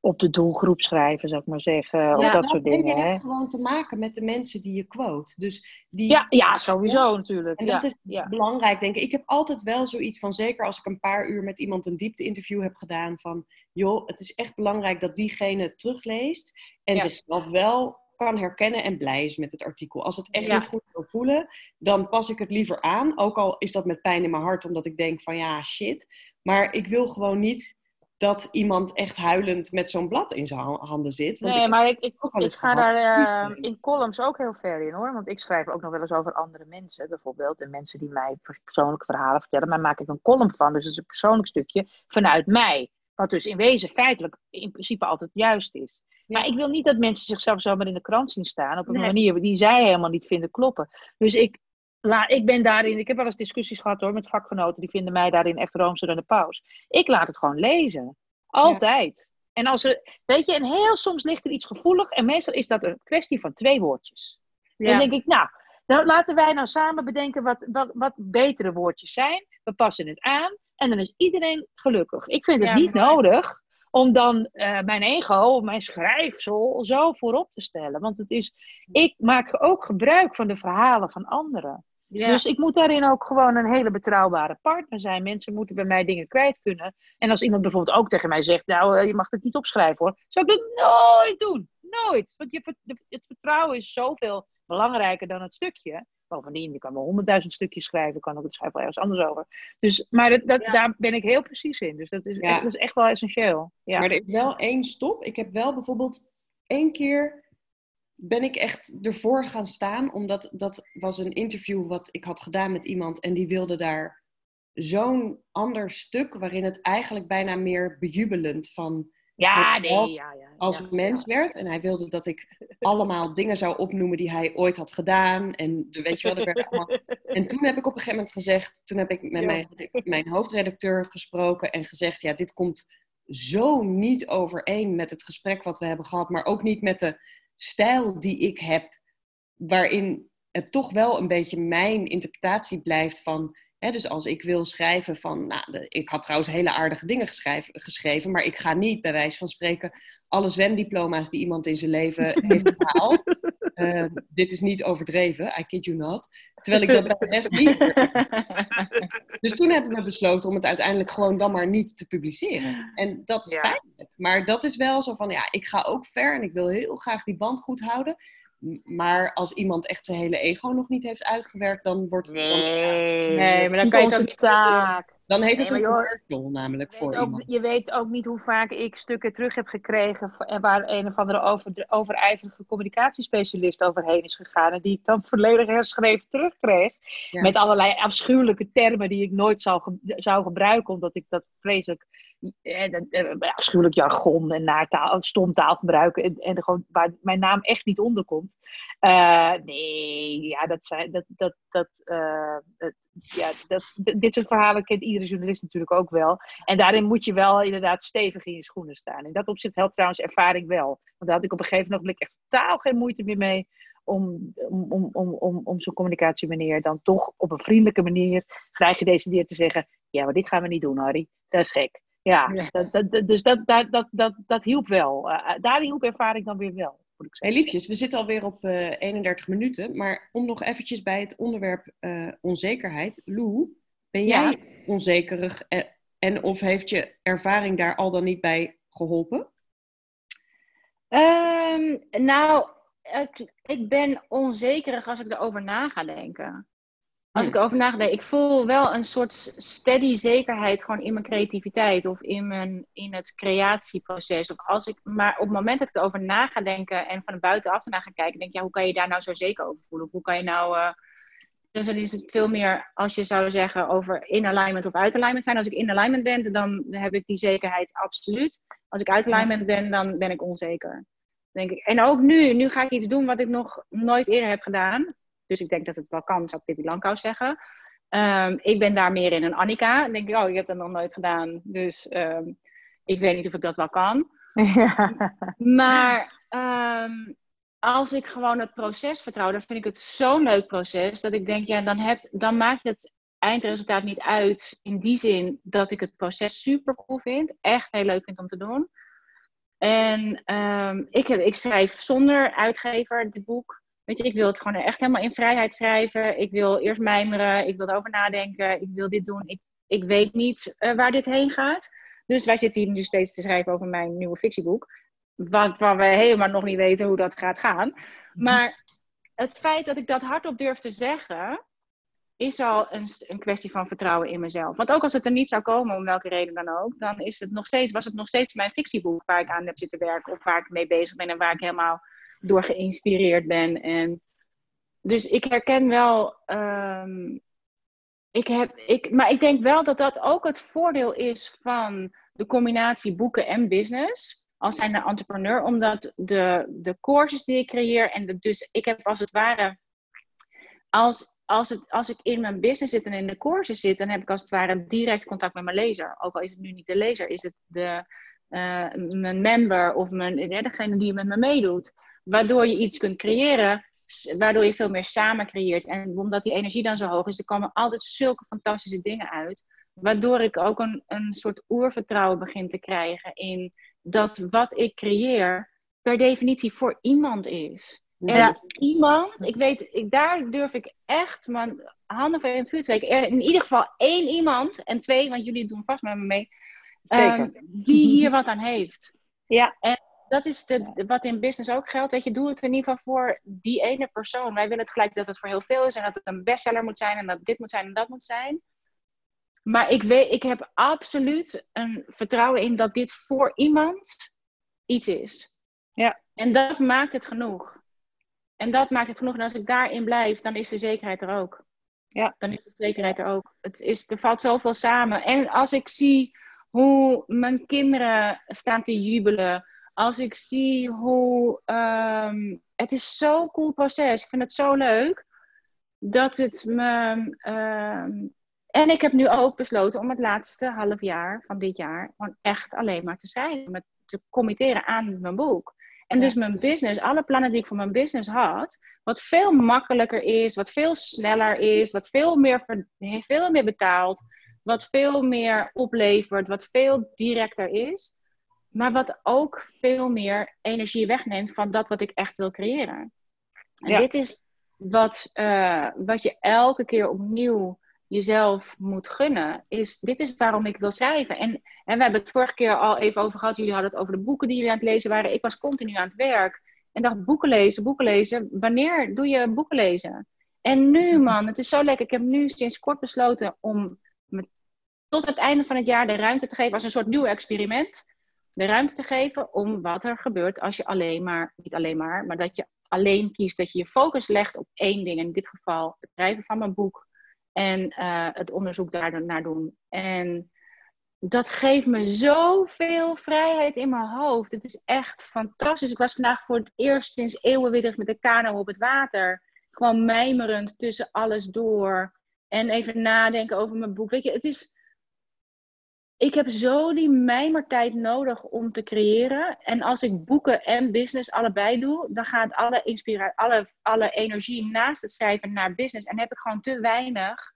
op de doelgroep schrijven, zou ik maar zeggen. of dat Nou, soort en dingen. je hè. hebt gewoon te maken met de mensen die je quote. Dus die, Ja, ja, sowieso natuurlijk. En ja, dat is ja. belangrijk, denk ik. Ik heb altijd wel zoiets van, zeker als ik een paar uur met iemand een diepte-interview heb gedaan, van joh, het is echt belangrijk dat diegene het terugleest en zichzelf wel kan herkennen en blij is met het artikel. Als het echt Ja. niet goed wil voelen, dan pas ik het liever aan. Ook al is dat met pijn in mijn hart, omdat ik denk van ja, shit. Maar ik wil gewoon niet dat iemand echt huilend met zo'n blad in zijn ha- handen zit. Want Nee, ik maar ik, ik, ik ga gehad. daar eh, in columns ook heel ver in hoor. Want ik schrijf ook nog wel eens over andere mensen bijvoorbeeld. En mensen die mij persoonlijke verhalen vertellen. Maar maak ik een column van. Dus het is een persoonlijk stukje vanuit mij. Wat dus in wezen feitelijk in principe altijd juist is. Maar ik wil niet dat mensen zichzelf zomaar in de krant zien staan. Op een Nee. manier die zij helemaal niet vinden kloppen. Dus ik, la, ik ben daarin. Ik heb wel eens discussies gehad hoor met vakgenoten. Die vinden mij daarin echt roomser dan de paus. Ik laat het gewoon lezen. Altijd. En als er, weet je, en heel soms ligt er iets gevoelig. En meestal is dat een kwestie van twee woordjes. Ja. Dan denk ik, nou, dan laten wij nou samen bedenken wat, wat, wat betere woordjes zijn. We passen het aan en dan is iedereen gelukkig. Ik vind het Ja, niet nodig om dan eh, mijn ego, mijn schrijfsel zo voorop te stellen. Want het is, ik maak ook gebruik van de verhalen van anderen. Ja. Dus ik moet daarin ook gewoon een hele betrouwbare partner zijn. Mensen moeten bij mij dingen kwijt kunnen. En als iemand bijvoorbeeld ook tegen mij zegt, nou, eh, je mag het niet opschrijven hoor. Zou ik dat nooit doen. Nooit. Want je, het vertrouwen is zoveel belangrijker dan het stukje. Bovendien, je kan wel honderdduizend stukjes schrijven, kan ook het schrijven wel ergens anders over. Dus, maar dat, dat, daar ben ik heel precies in. Dus dat is, Ja. dat is echt wel essentieel. Ja. Maar er is wel één stop. Ik heb wel bijvoorbeeld één keer ben ik echt ervoor gaan staan, omdat dat was een interview wat ik had gedaan met iemand en die wilde daar zo'n ander stuk waarin het eigenlijk bijna meer bejubelend van ja, nee, ja, ja. als mens werd. En hij wilde dat ik allemaal dingen zou opnoemen die hij ooit had gedaan. En de- weet je wel, er werden allemaal... En toen heb ik op een gegeven moment gezegd, toen heb ik met mijn, mijn hoofdredacteur gesproken en gezegd, ja, dit komt zo niet overeen met het gesprek wat we hebben gehad, maar ook niet met de stijl die ik heb, waarin het toch wel een beetje mijn interpretatie blijft van, dus als ik wil schrijven van, nou, de- ik had trouwens hele aardige dingen geschreven, maar ik ga niet bij wijze van spreken alle zwemdiploma's die iemand in zijn leven heeft gehaald. eh, dit is niet overdreven, I kid you not. Terwijl ik dat bij de rest niet. Dus toen hebben we besloten om het uiteindelijk gewoon dan maar niet te publiceren. En dat is Ja. pijnlijk. Maar dat is wel zo van, ja, ik ga ook ver en ik wil heel graag die band goed houden. Maar als iemand echt zijn hele ego nog niet heeft uitgewerkt, dan wordt het. Dan, Nee, maar dan kan je niet het taak. dan heet het Nee, een commercial namelijk voor ook, iemand. je weet ook niet hoe vaak ik stukken terug heb gekregen en waar een of andere over, overijverige communicatiespecialist overheen is gegaan en die ik dan volledig herschreven terugkreeg. Ja. Met allerlei afschuwelijke termen die ik nooit zou, zou gebruiken, omdat ik dat vreselijk afschuwelijk jargon en naartaal, stomtaal gebruiken en, en gewoon waar mijn naam echt niet onder komt. Eh, nee, ja, dat zijn dat, dat, dat, eh, ja, dat, dit soort verhalen kent iedere journalist natuurlijk ook wel. En daarin moet je wel inderdaad stevig in je schoenen staan. In dat opzicht helpt trouwens ervaring wel. Want daar had ik op een gegeven moment echt totaal geen moeite meer mee. Om, om, om, om, om, om zo'n communicatiemanier dan toch op een vriendelijke manier vrij gedecideerd te zeggen: Ja, maar dit gaan we niet doen, Harry. Dat is gek. Ja, Ja. Dat, dat, dat- dus dat, dat, dat, dat, dat hielp wel. Eh, daar hielp ervaring dan weer wel. Moet ik Hey, liefjes, we zitten alweer op eh 31 minuten. Maar om nog eventjes bij het onderwerp eh, onzekerheid. Lou, ben Ja. jij onzekerig en, en of heeft je ervaring daar al dan niet bij geholpen? Ehm, nou, ik, ik ben onzekerig als ik erover na ga denken. Als Hmm. ik erover na ga denken, ik voel wel een soort steady zekerheid gewoon in mijn creativiteit of in, mijn, in het creatieproces. Of als ik, maar op het moment dat ik erover na ga denken en van buitenaf ernaar ga kijken, denk ik, ja, hoe kan je daar nou zo zeker over voelen? Of hoe kan je nou. eh, dus dan is het veel meer als je zou zeggen over in alignment of uit alignment zijn. Als ik in alignment ben, dan heb ik die zekerheid absoluut. Als ik uit alignment ben, dan ben ik onzeker. Denk ik. En ook nu, nu ga ik iets doen wat ik nog nooit eerder heb gedaan. Dus ik denk dat het wel kan, zou Pippi Langkous zeggen. Ehm, ik ben daar meer in een Annika. Dan denk ik, oh, ik heb dat nog nooit gedaan. Dus ehm, ik weet niet of ik dat wel kan. Ja. Maar ehm, als ik gewoon het proces vertrouw, dan vind ik het zo'n leuk proces. Dat ik denk, ja, dan, heb, dan maakt het eindresultaat niet uit. In die zin dat ik het proces super cool vind. Echt heel leuk vind om te doen. En ik, heb, ik schrijf zonder uitgever dit boek. Weet je, ik wil het gewoon echt helemaal in vrijheid schrijven. Ik wil eerst mijmeren. Ik wil erover nadenken. Ik wil dit doen. Ik, ik weet niet eh, waar dit heen gaat. Dus wij zitten hier nu steeds te schrijven over mijn nieuwe fictieboek. Wat, waar we helemaal nog niet weten hoe dat gaat gaan. Maar het feit dat ik dat hardop durf te zeggen, is al een, een kwestie van vertrouwen in mezelf. Want ook als het er niet zou komen, om welke reden dan ook, dan is het nog steeds, was het nog steeds mijn fictieboek waar ik aan heb zitten werken. Of waar ik mee bezig ben en waar ik helemaal door geïnspireerd ben. En dus ik herken wel. ehm, ik heb, ik, maar ik denk wel dat dat ook het voordeel is van de combinatie boeken en business. Als zijn de entrepreneur, omdat de, de courses die ik creëer en de, dus ik heb als het ware, als, als, het, als ik in mijn business zit en in de courses zit, dan heb ik als het ware direct contact met mijn lezer. Ook al is het nu niet de lezer, is het de, eh, mijn member of mijn, eh, degene die met me meedoet. Waardoor je iets kunt creëren, waardoor je veel meer samen creëert. En omdat die energie dan zo hoog is, er komen altijd zulke fantastische dingen uit. Waardoor ik ook een, een soort oervertrouwen begin te krijgen in dat wat ik creëer per definitie voor iemand is. Er Ja. is iemand, ik weet, ik, daar durf ik echt mijn handen voor in het vuur te steken. Er in ieder geval één iemand, en twee, want jullie doen vast met me mee, Zeker. ehm, die hier wat aan heeft. Ja. Dat is de, wat in business ook geldt. Weet je, doe het in ieder geval voor die ene persoon. Wij willen het gelijk dat het voor heel veel is en dat het een bestseller moet zijn en dat dit moet zijn en dat moet zijn. Maar ik, weet, ik heb absoluut een vertrouwen in dat dit voor iemand iets is. Ja. En dat maakt het genoeg. En dat maakt het genoeg. En als ik daarin blijf, dan is de zekerheid er ook. Ja. Dan is de zekerheid er ook. Het is, er valt zoveel samen. En als ik zie hoe mijn kinderen staan te jubelen. Als ik zie hoe... ehm, het is zo'n cool proces. Ik vind het zo leuk. Dat het me... ehm, en ik heb nu ook besloten om het laatste half jaar van dit jaar... gewoon echt alleen maar te schrijven. Met, te committeren aan mijn boek. En Ja. dus mijn business, alle plannen die ik voor mijn business had... wat veel makkelijker is, wat veel sneller is... wat veel meer, veel meer betaalt wat veel meer oplevert, wat veel directer is, maar wat ook veel meer energie wegneemt van dat wat ik echt wil creëren. En Ja. dit is wat, eh, wat je elke keer opnieuw jezelf moet gunnen. Is, dit is waarom ik wil schrijven. En, en we hebben het vorige keer al even over gehad. Jullie hadden het over de boeken die jullie aan het lezen waren. Ik was continu aan het werk. En dacht, boeken lezen, boeken lezen. Wanneer doe je boeken lezen? En nu, man, het is zo lekker. Ik heb nu sinds kort besloten om me tot het einde van het jaar de ruimte te geven als een soort nieuw experiment. De ruimte te geven om wat er gebeurt als je alleen maar, niet alleen maar, maar dat je alleen kiest, dat je je focus legt op één ding. In dit geval het schrijven van mijn boek en eh, het onderzoek daar naar doen. En dat geeft me zoveel vrijheid in mijn hoofd. Het is echt fantastisch. Ik was vandaag voor het eerst sinds eeuwen weer met de kano op het water. Gewoon mijmerend tussen alles door. En even nadenken over mijn boek. Weet je, het is. Ik heb zo die mijmertijd nodig om te creëren. En als ik boeken en business allebei doe, dan gaat alle, inspira alle, alle energie naast het schrijven naar business. En heb ik gewoon te weinig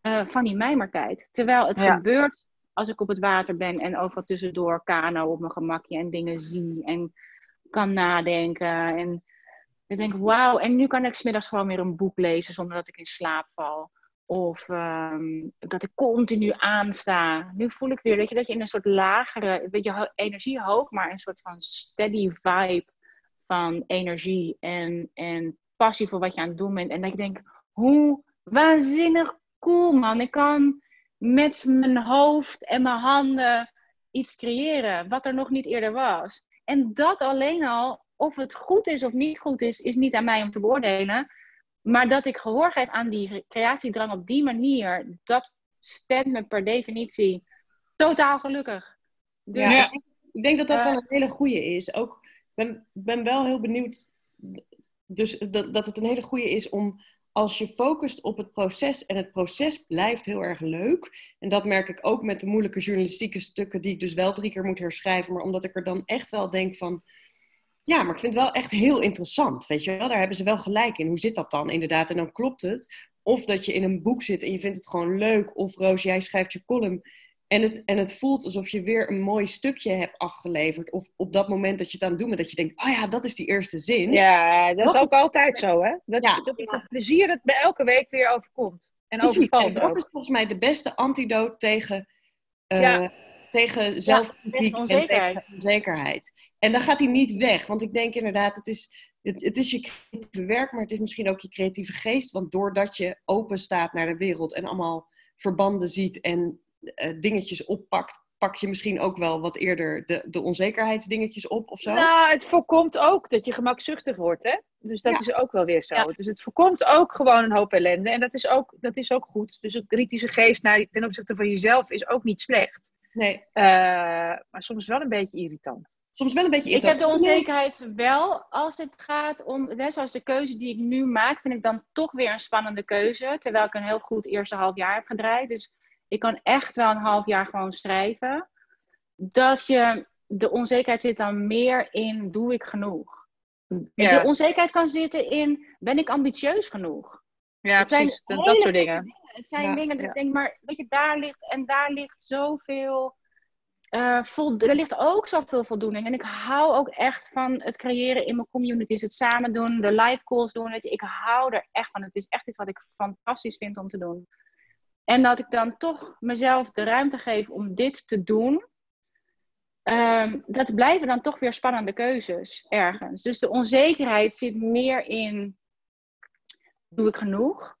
eh, van die mijmertijd. Terwijl het Ja. gebeurt als ik op het water ben en overal tussendoor kano op mijn gemakje en dingen zie en kan nadenken. En ik denk, wauw, en nu kan ik smiddags gewoon weer een boek lezen zonder dat ik in slaap val. Of ehm, dat ik continu aansta. Nu voel ik weer weet je, dat je in een soort lagere, weet je, energie hoog, maar een soort van steady vibe van energie en, en passie voor wat je aan het doen bent. En dat ik denk, hoe waanzinnig cool man. Ik kan met mijn hoofd en mijn handen iets creëren wat er nog niet eerder was. En dat alleen al, of het goed is of niet goed is, is niet aan mij om te beoordelen. Maar dat ik gehoor geef aan die creatiedrang op die manier, dat stemt me per definitie totaal gelukkig. Dus, Ja, ik denk- dat dat Eh, wel een hele goede is. Ook, ik ben, ben wel heel benieuwd, dus dat, dat het een hele goede is om als je focust op het proces en het proces blijft heel erg leuk. En dat merk ik ook met de moeilijke journalistieke stukken die ik dus wel drie keer moet herschrijven. Maar omdat ik er dan echt wel denk van, ja, maar ik vind het wel echt heel interessant. Weet je wel, daar hebben ze wel gelijk in. Hoe zit dat dan inderdaad? En dan klopt het. Of dat je in een boek zit en je vindt het gewoon leuk. Of Roos, jij schrijft je column. En het, en het voelt alsof je weer een mooi stukje hebt afgeleverd. Of op dat moment dat je het aan het doen bent, dat je denkt, oh ja, dat is die eerste zin. Ja, dat is ook altijd zo, hè? Dat, Ja. dat is het plezier dat bij elke week weer overkomt. En Precies. En dat ook. is volgens mij de beste antidoot tegen, eh, Ja. Tegen zelfkritiek en onzekerheid. tegen onzekerheid. En dan gaat hij niet weg. Want ik denk inderdaad, het is, het, het is je creatieve werk, maar het is misschien ook je creatieve geest. Want doordat je open staat naar de wereld en allemaal verbanden ziet en eh, dingetjes oppakt, pak je misschien ook wel wat eerder de, de onzekerheidsdingetjes op of zo. Nou, het voorkomt ook dat je gemakzuchtig wordt, hè? Dus dat Ja. is ook wel weer zo. Ja. Dus het voorkomt ook gewoon een hoop ellende. En dat is ook, dat is ook goed. Dus een kritische geest naar, ten opzichte van jezelf is ook niet slecht. Nee, Eh, maar soms wel een beetje irritant. soms wel een beetje Ik heb de irritant. onzekerheid wel als het gaat om, net zoals de keuze die ik nu maak, vind ik dan toch weer een spannende keuze. Terwijl ik een heel goed eerste half jaar heb gedraaid. Dus ik kan echt wel een half jaar gewoon schrijven. Dat je, de onzekerheid zit dan meer in, doe ik genoeg? Ja. De onzekerheid kan zitten in, ben ik ambitieus genoeg? Ja, zijn precies. Dat, hele dat soort dingen. Het zijn Ja, dingen dat ik denk, maar weet je, daar ligt en daar ligt zoveel. vol, er ligt ook zoveel voldoening. En ik hou ook echt van het creëren in mijn communities. Het samen doen, de live calls doen. Weet je, ik hou er echt van. Het is echt iets wat ik fantastisch vind om te doen. En dat ik dan toch mezelf de ruimte geef om dit te doen. ehm, dat blijven dan toch weer spannende keuzes ergens. Dus de onzekerheid zit meer in, doe ik genoeg?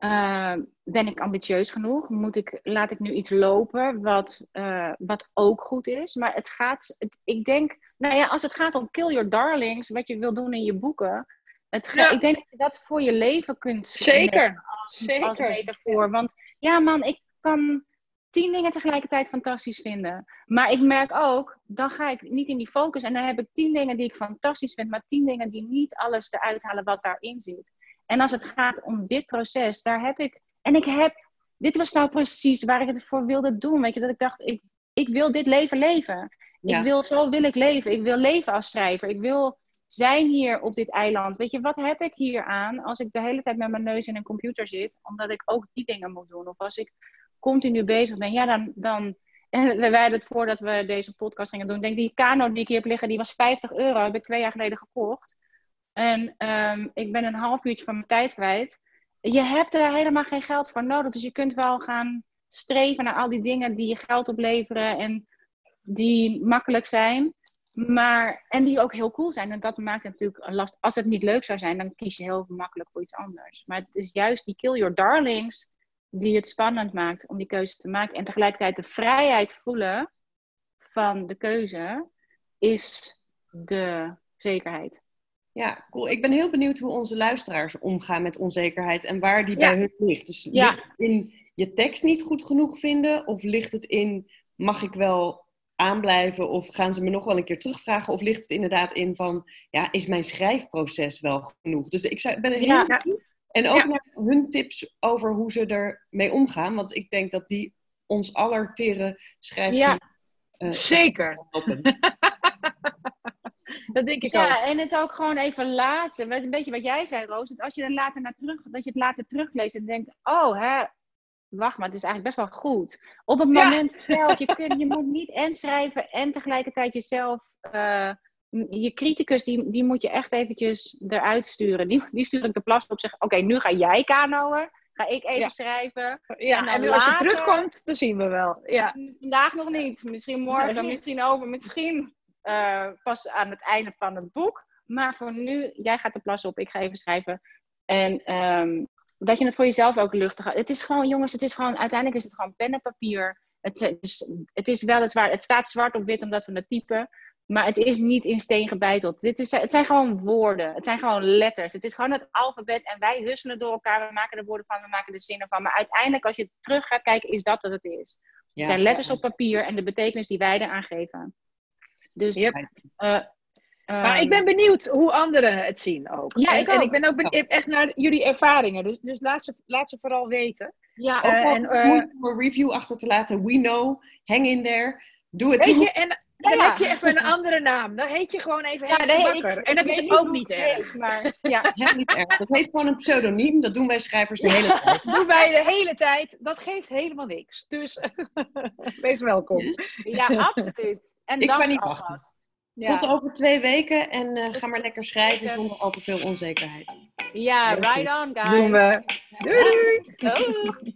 Ehm, ben ik ambitieus genoeg? Moet ik, laat ik nu iets lopen wat, eh, wat ook goed is? Maar het gaat, het, ik denk, nou ja, als het gaat om kill your darlings, wat je wil doen in je boeken, het ga- Ja. ik denk dat je dat voor je leven kunt Zeker. als Zeker. metafoor. Want ja, man, ik kan tien dingen tegelijkertijd fantastisch vinden. Maar ik merk ook, dan ga ik niet in die focus. En dan heb ik tien dingen die ik fantastisch vind, maar tien dingen die niet alles eruit halen wat daarin zit. En als het gaat om dit proces, daar heb ik. En ik heb. Dit was nou precies waar ik het voor wilde doen. Weet je, dat ik dacht, ik, ik wil dit leven leven. Ja. Ik wil, zo wil ik leven. Ik wil leven als schrijver. Ik wil zijn hier op dit eiland. Weet je, wat heb ik hier aan als ik de hele tijd met mijn neus in een computer zit, omdat ik ook die dingen moet doen? Of als ik continu bezig ben, ja, dan. dan en we hadden het voordat we deze podcast gingen doen. Denk, die kano die ik hier heb liggen, die was 50 euro. Heb ik twee jaar geleden gekocht. En ehm, ik ben een half uurtje van mijn tijd kwijt. Je hebt er helemaal geen geld voor nodig. Dus je kunt wel gaan streven naar al die dingen die je geld opleveren en die makkelijk zijn. Maar, en die ook heel cool zijn. En dat maakt natuurlijk last. Als het niet leuk zou zijn, dan kies je heel makkelijk voor iets anders. Maar het is juist die kill your darlings die het spannend maakt om die keuze te maken. En tegelijkertijd de vrijheid voelen van de keuze is de zekerheid. Ja, cool. Ik ben heel benieuwd hoe onze luisteraars omgaan met onzekerheid en waar die Ja. bij hun ligt. Dus Ja. ligt het in je tekst niet goed genoeg vinden? Of ligt het in, mag ik wel aanblijven? Of gaan ze me nog wel een keer terugvragen? Of ligt het inderdaad in van, ja, is mijn schrijfproces wel genoeg? Dus ik zou- ben heel Ja. benieuwd. En ook naar hun tips over hoe ze ermee omgaan. Want ik denk dat die ons aller tere schrijfers Ja. eh, Zeker. helpen. Dat denk ik ook. Ja, en het ook gewoon even laten. Wat- Een beetje wat jij zei, Roos. Dat als je er later naar terug, dat je het later terugleest en denkt, oh, hè, wacht maar, het is eigenlijk best wel goed. Op het Ja. moment zelf, je, kunt, je moet niet en schrijven en tegelijkertijd jezelf, eh, je criticus, die, die moet je echt eventjes eruit sturen. Die, die stuur ik de plas op, zeg, oké, nu ga jij kanoën, ga ik even Ja. schrijven. Ja, En dan en nu als je terugkomt, dan zien we wel. Ja. Vandaag nog niet, misschien morgen, Nee. misschien over, misschien eh, pas aan het einde van het boek. Maar voor nu, jij gaat de plas op, ik ga even schrijven. En ehm, dat je het voor jezelf ook luchtig houdt. Het is gewoon, jongens, het is gewoon, uiteindelijk is het gewoon pen en papier. Het, is, het is weliswaar, het staat zwart op wit omdat we het typen. Maar het is niet in steen gebeiteld. Dit is, het zijn gewoon woorden. Het zijn gewoon letters. Het is gewoon het alfabet. En wij husselen door elkaar. We maken er woorden van. We maken er zinnen van. Maar uiteindelijk, als je terug gaat kijken, is dat wat het is. Ja, Het zijn letters ja. op papier en de betekenis die wij eraan geven. Dus, Yep. eh, Maar ehm, ik ben benieuwd hoe anderen het zien ook. Ja, en, ik en ook. ik ben ook benieuwd echt naar jullie ervaringen. Dus, dus laat, ze, laat ze vooral weten. Ja, Ook Eh, en, het eh, moeilijk om een review achter te laten. We know. Hang in there. Doe het. Weet je, en dan ja. heb je even een andere naam. Dan heet je gewoon even ja, nee, Bakker. ik- en dat is ook niet erg. maar ja. Dat is niet erg. Dat heet gewoon een pseudoniem. Dat doen wij schrijvers de hele tijd. doen wij de hele tijd. Dat geeft helemaal niks. Dus wees welkom. ja, absoluut. En Ik kan niet alvast. wachten. Ja. Tot over twee weken. En eh, ga maar lekker schrijven zonder al te veel onzekerheid. ja, right on, guys. Doen we. Doei doei. Doei.